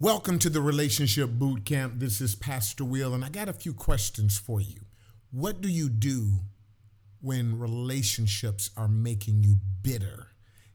Welcome to the Relationship Boot Camp. This is Pastor Will, and I got a few questions for you. What do you do when relationships are making you bitter?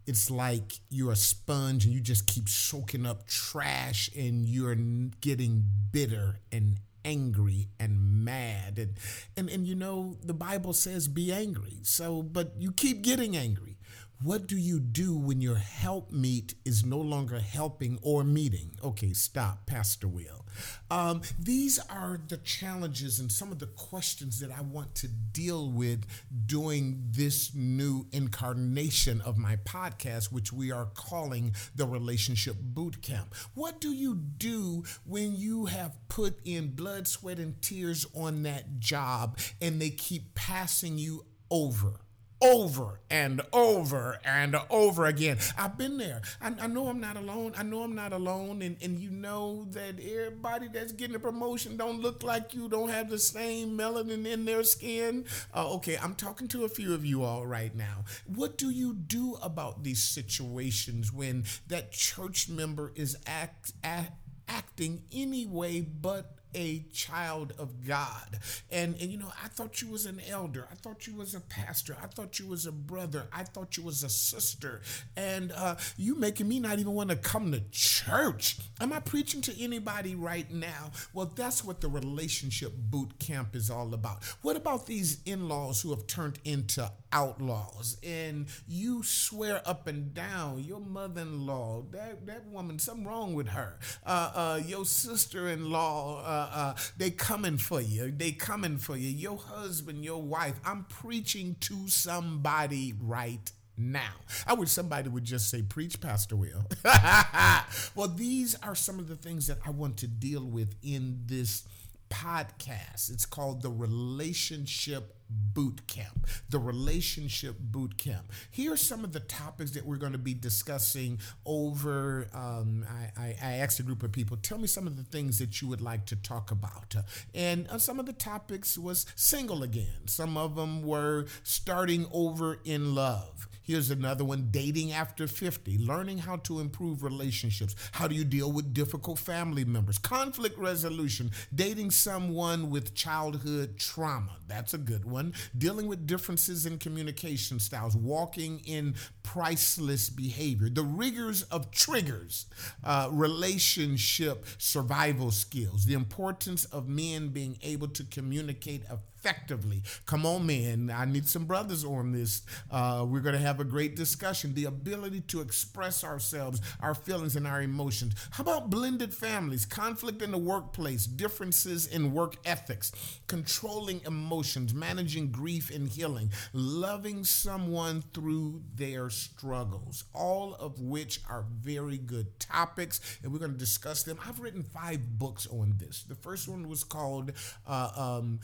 It's like you're a sponge and you just keep soaking up trash and you're getting bitter and angry and mad and and and you know the bible says be angry so but you keep getting angry what do you do when your help meet is no longer helping or meeting? Okay, stop, Pastor Will. Um, these are the challenges and some of the questions that I want to deal with during this new incarnation of my podcast, which we are calling the Relationship Boot Camp. What do you do when you have put in blood, sweat, and tears on that job and they keep passing you over? Over and over and over again. I've been there. I, I, know I'm not alone. I know I'm not alone. And, and you know that everybody that's getting a promotion don't look like you, don't have the same melanin in their skin. Uh, okay, I'm talking to a few of you all right now. What do you do about these situations when that church member is act, act acting any way but a child of God. And, and you know, I thought you was an elder. I thought you was a pastor. I thought you was a brother. I thought you was a sister. And uh, you making me not even want to come to church. Am I preaching to anybody right now? Well, that's what the relationship boot camp is all about. What about these in-laws who have turned into outlaws and you swear up and down your mother-in-law that that woman something wrong with her uh, uh, your sister-in-law uh, uh, they coming for you. They coming for you. Your husband, your wife. I'm preaching to somebody right now. I wish somebody would just say, Preach, Pastor Will. well, these are some of the things that I want to deal with in this podcast. It's called the Relationship Boot Camp. The Relationship Boot Camp. Here are some of the topics that we're going to be discussing over. Um, I, I, I, asked a group of people, tell me some of the things that you would like to talk about. And uh, some of the topics was single again. Some of them were starting over in love. Here's another one dating after 50, learning how to improve relationships. How do you deal with difficult family members? Conflict resolution, dating someone with childhood trauma. That's a good one. Dealing with differences in communication styles, walking in priceless behavior, the rigors of triggers, uh, relationship survival skills, the importance of men being able to communicate effectively effectively. Come on, man. I need some brothers on this. Uh, we're going to have a great discussion. The ability to express ourselves, our feelings, and our emotions. How about blended families, conflict in the workplace, differences in work ethics, controlling emotions, managing grief and healing, loving someone through their struggles, all of which are very good topics, and we're going to discuss them. I've written five books on this. The first one was called uh, um,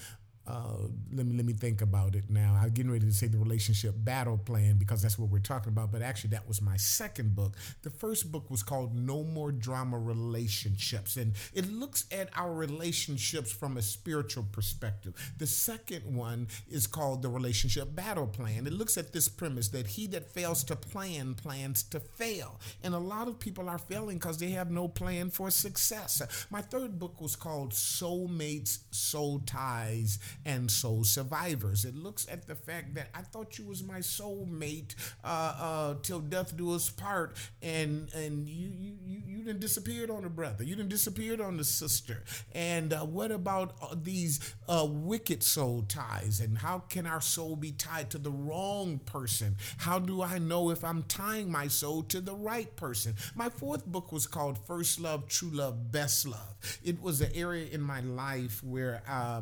uh, let me let me think about it now. I'm getting ready to say the relationship battle plan because that's what we're talking about. But actually, that was my second book. The first book was called No More Drama Relationships, and it looks at our relationships from a spiritual perspective. The second one is called the relationship battle plan. It looks at this premise that he that fails to plan plans to fail, and a lot of people are failing because they have no plan for success. My third book was called Soulmates, Soul Ties and soul survivors. It looks at the fact that I thought you was my soulmate uh, uh, till death do us part, and and you you you, you didn't disappeared on the brother, you didn't disappeared on the sister. And uh, what about uh, these uh, wicked soul ties? And how can our soul be tied to the wrong person? How do I know if I'm tying my soul to the right person? My fourth book was called First Love, True Love, Best Love. It was an area in my life where uh,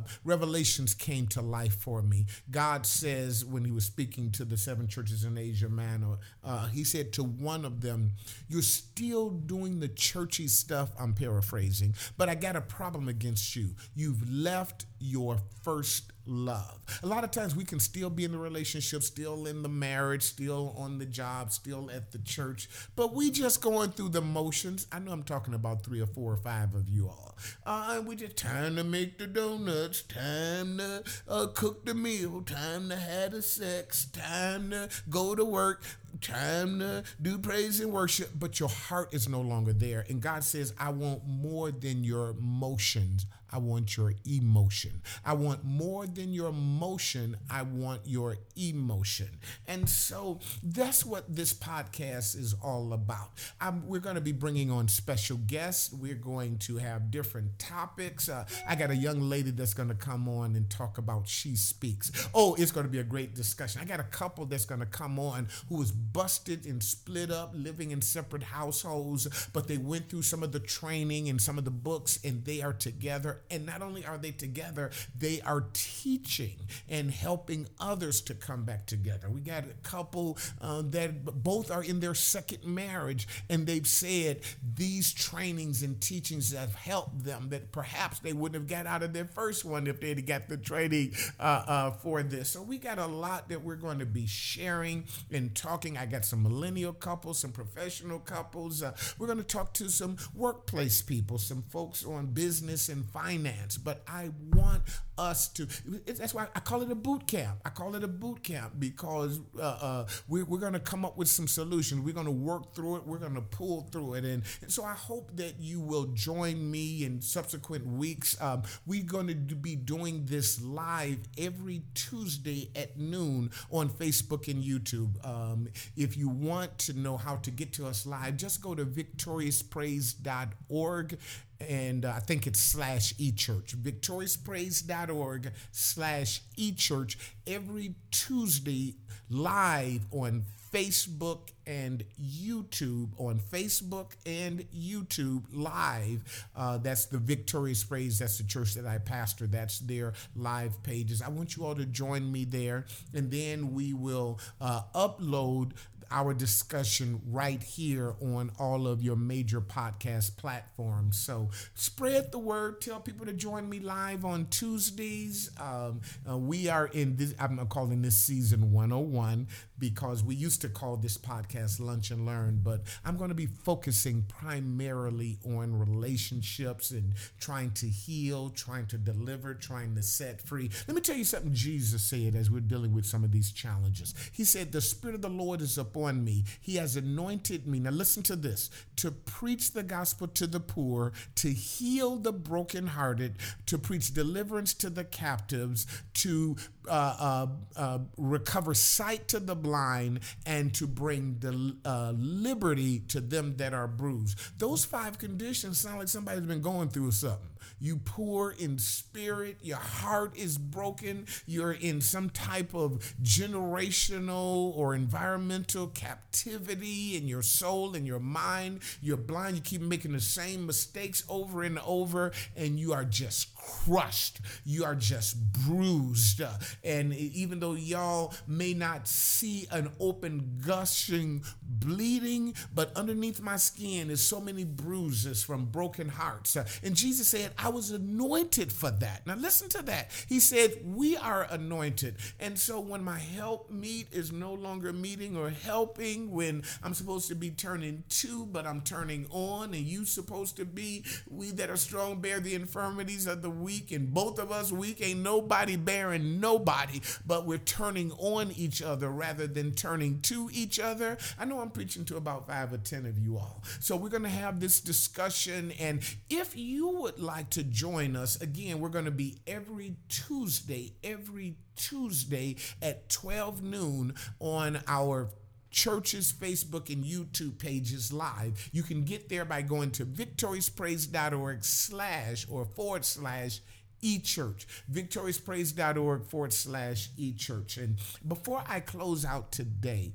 Came to life for me. God says, when he was speaking to the seven churches in Asia Minor, uh, he said to one of them, You're still doing the churchy stuff. I'm paraphrasing, but I got a problem against you. You've left your first love. A lot of times we can still be in the relationship, still in the marriage, still on the job, still at the church, but we just going through the motions. I know I'm talking about three or four or five of you all. Uh, we just time to make the donuts, time to uh, cook the meal, time to have the sex, time to go to work time to do praise and worship, but your heart is no longer there. And God says, I want more than your emotions. I want your emotion. I want more than your emotion. I want your emotion. And so that's what this podcast is all about. I'm, we're going to be bringing on special guests. We're going to have different topics. Uh, I got a young lady that's going to come on and talk about She Speaks. Oh, it's going to be a great discussion. I got a couple that's going to come on who was busted and split up, living in separate households, but they went through some of the training and some of the books, and they are together and not only are they together, they are teaching and helping others to come back together. We got a couple uh, that both are in their second marriage, and they've said these trainings and teachings have helped them that perhaps they wouldn't have got out of their first one if they'd got the training uh, uh, for this. So we got a lot that we're going to be sharing and talking. I got some millennial couples, some professional couples. Uh, we're going to talk to some workplace people, some folks on business and finance finance, but I want us to. That's why I call it a boot camp. I call it a boot camp because uh, uh, we're, we're going to come up with some solutions. We're going to work through it. We're going to pull through it. And, and, so I hope that you will join me in subsequent weeks. Um, we're going to be doing this live every Tuesday at noon on Facebook and YouTube. Um, if you want to know how to get to us live, just go to victoriouspraise.org and uh, I think it's slash eChurch, victoriouspraise.org slash eChurch every Tuesday live on Facebook and YouTube, on Facebook and YouTube live. Uh, that's the Victorious Praise. That's the church that I pastor. That's their live pages. I want you all to join me there. And then we will uh, upload our discussion right here on all of your major podcast platforms. So spread the word. Tell people to join me live on Tuesdays. Um, uh, we are in this, I'm calling this season 101 because we used to call this podcast Lunch and Learn, but I'm going to be focusing primarily on relationships and trying to heal, trying to deliver, trying to set free. Let me tell you something Jesus said as we're dealing with some of these challenges. He said, The Spirit of the Lord is upon me. He has anointed me. Now, listen to this to preach the gospel to the poor, to heal the brokenhearted, to preach deliverance to the captives, to uh, uh, uh, recover sight to the blind and to bring the uh, liberty to them that are bruised. Those five conditions sound like somebody's been going through something. You poor in spirit, your heart is broken, you're in some type of generational or environmental captivity in your soul and your mind. You're blind, you keep making the same mistakes over and over, and you are just crushed. You are just bruised. And even though y'all may not see an open gushing bleeding, but underneath my skin is so many bruises from broken hearts. And Jesus said, I was anointed for that. Now listen to that. He said, We are anointed. And so when my help meet is no longer meeting or helping, when I'm supposed to be turning to, but I'm turning on, and you supposed to be, we that are strong bear the infirmities of the weak, and both of us weak, ain't nobody bearing nobody, but we're turning on each other rather than turning to each other. I know I'm preaching to about five or ten of you all. So we're to have this discussion, and if you would like to join us, again, we're to be every Tuesday, every Tuesday at 12 noon on our church's Facebook and YouTube pages live. You can get there by going to victoriouspraise.org slash or forward slash eChurch, victoriouspraise.org forward slash eChurch. And before I close out today,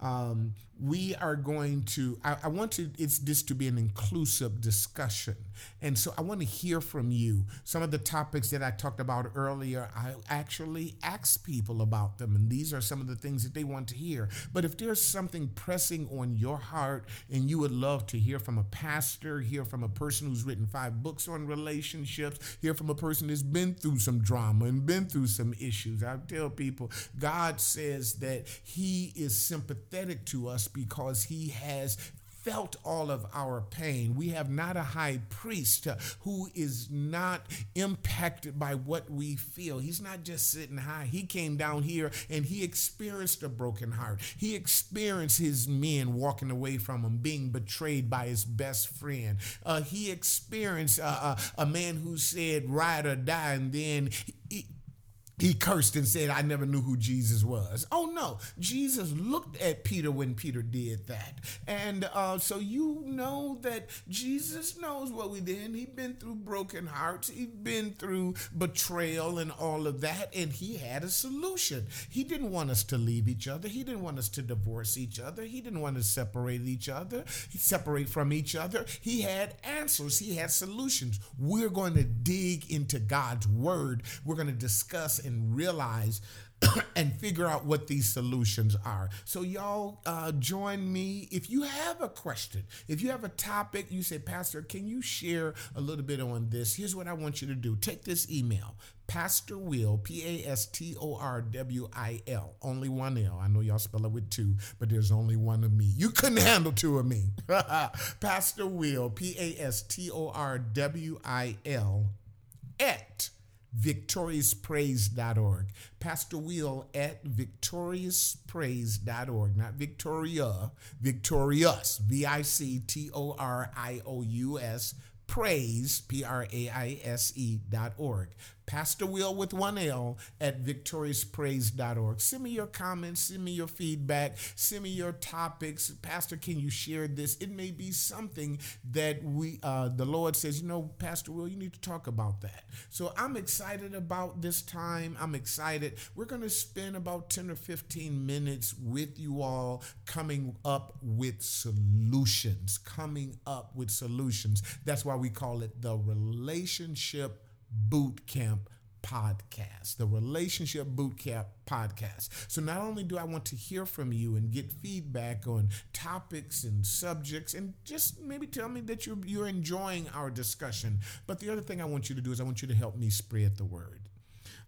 um, we are going to I, I, want to it's this to be an inclusive discussion. And so i want to hear from you. Some of the topics that i talked about earlier i actually asked people about them and these are some of the things that they want to hear. But if there's something pressing on your heart and you would love to hear from a pastor hear from a person who's written five books on relationships hear from a person that's been through some drama and been through some issues i tell people god says that he is sympathetic to us because he has felt all of our pain. We have not a high priest who is not impacted by what we feel. He's not just sitting high. He came down here and he experienced a broken heart. He experienced his men walking away from him, being betrayed by his best friend. Uh, he experienced uh, uh a man who said, ride or die, and then he, he cursed and said, I never knew who Jesus was. Oh no, Jesus looked at Peter when Peter did that. And uh, so you know that Jesus knows what we did. He'd been through broken hearts, he'd been through betrayal and all of that, and he had a solution. He didn't want us to leave each other, he didn't want us to divorce each other, he didn't want to separate each other, separate from each other. He had answers, he had solutions. We're going to dig into God's word, we're going to discuss and realize and figure out what these solutions are. So, y'all uh, join me. If you have a question, if you have a topic, you say, Pastor, can you share a little bit on this? Here's what I want you to do take this email, Pastor Will, P A S T O R W I L, only one L. I know y'all spell it with two, but there's only one of me. You couldn't handle two of me. Pastor Will, P A S T O R W I L, at victoriouspraise.org. Pastor Will at victoriouspraise.org, not Victoria, victorious, V I C T O R I O U S, praise, P R A I S E dot org. Pastor Will with one L at victoriouspraise.org. Send me your comments, send me your feedback, send me your topics. Pastor, can you share this? It may be something that we uh, the Lord says, you know, Pastor Will, you need to talk about that. So I'm excited about this time. I'm excited. We're going to spend about 10 or 15 minutes with you all coming up with solutions, coming up with solutions. That's why we call it the relationship Boot Camp podcast, the Relationship Boot Camp podcast. So, not only do I want to hear from you and get feedback on topics and subjects, and just maybe tell me that you're, you're enjoying our discussion, but the other thing I want you to do is I want you to help me spread the word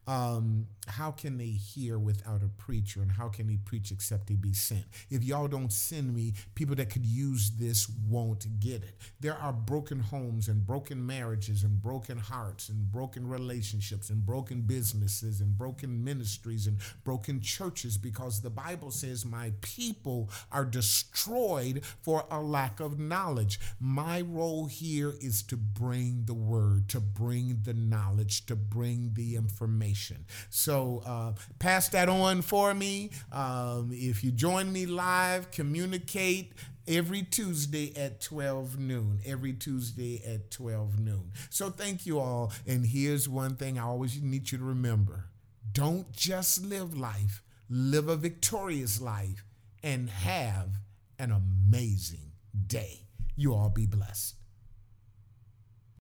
um, how can they hear without a preacher and how can they preach except they be sent? If y'all don't send me people that could use this won't get it. There are broken homes and broken marriages and broken hearts and broken relationships and broken businesses and broken ministries and broken churches because the bible says my people are destroyed for a lack of knowledge. My role here is to bring the word to bring the knowledge to bring the information So uh, pass that on for me. Um, if you join me live, communicate every Tuesday at 12 noon. Every Tuesday at 12 noon. So thank you all. And here's one thing I always need you to remember don't just live life, live a victorious life and have an amazing day. You all be blessed.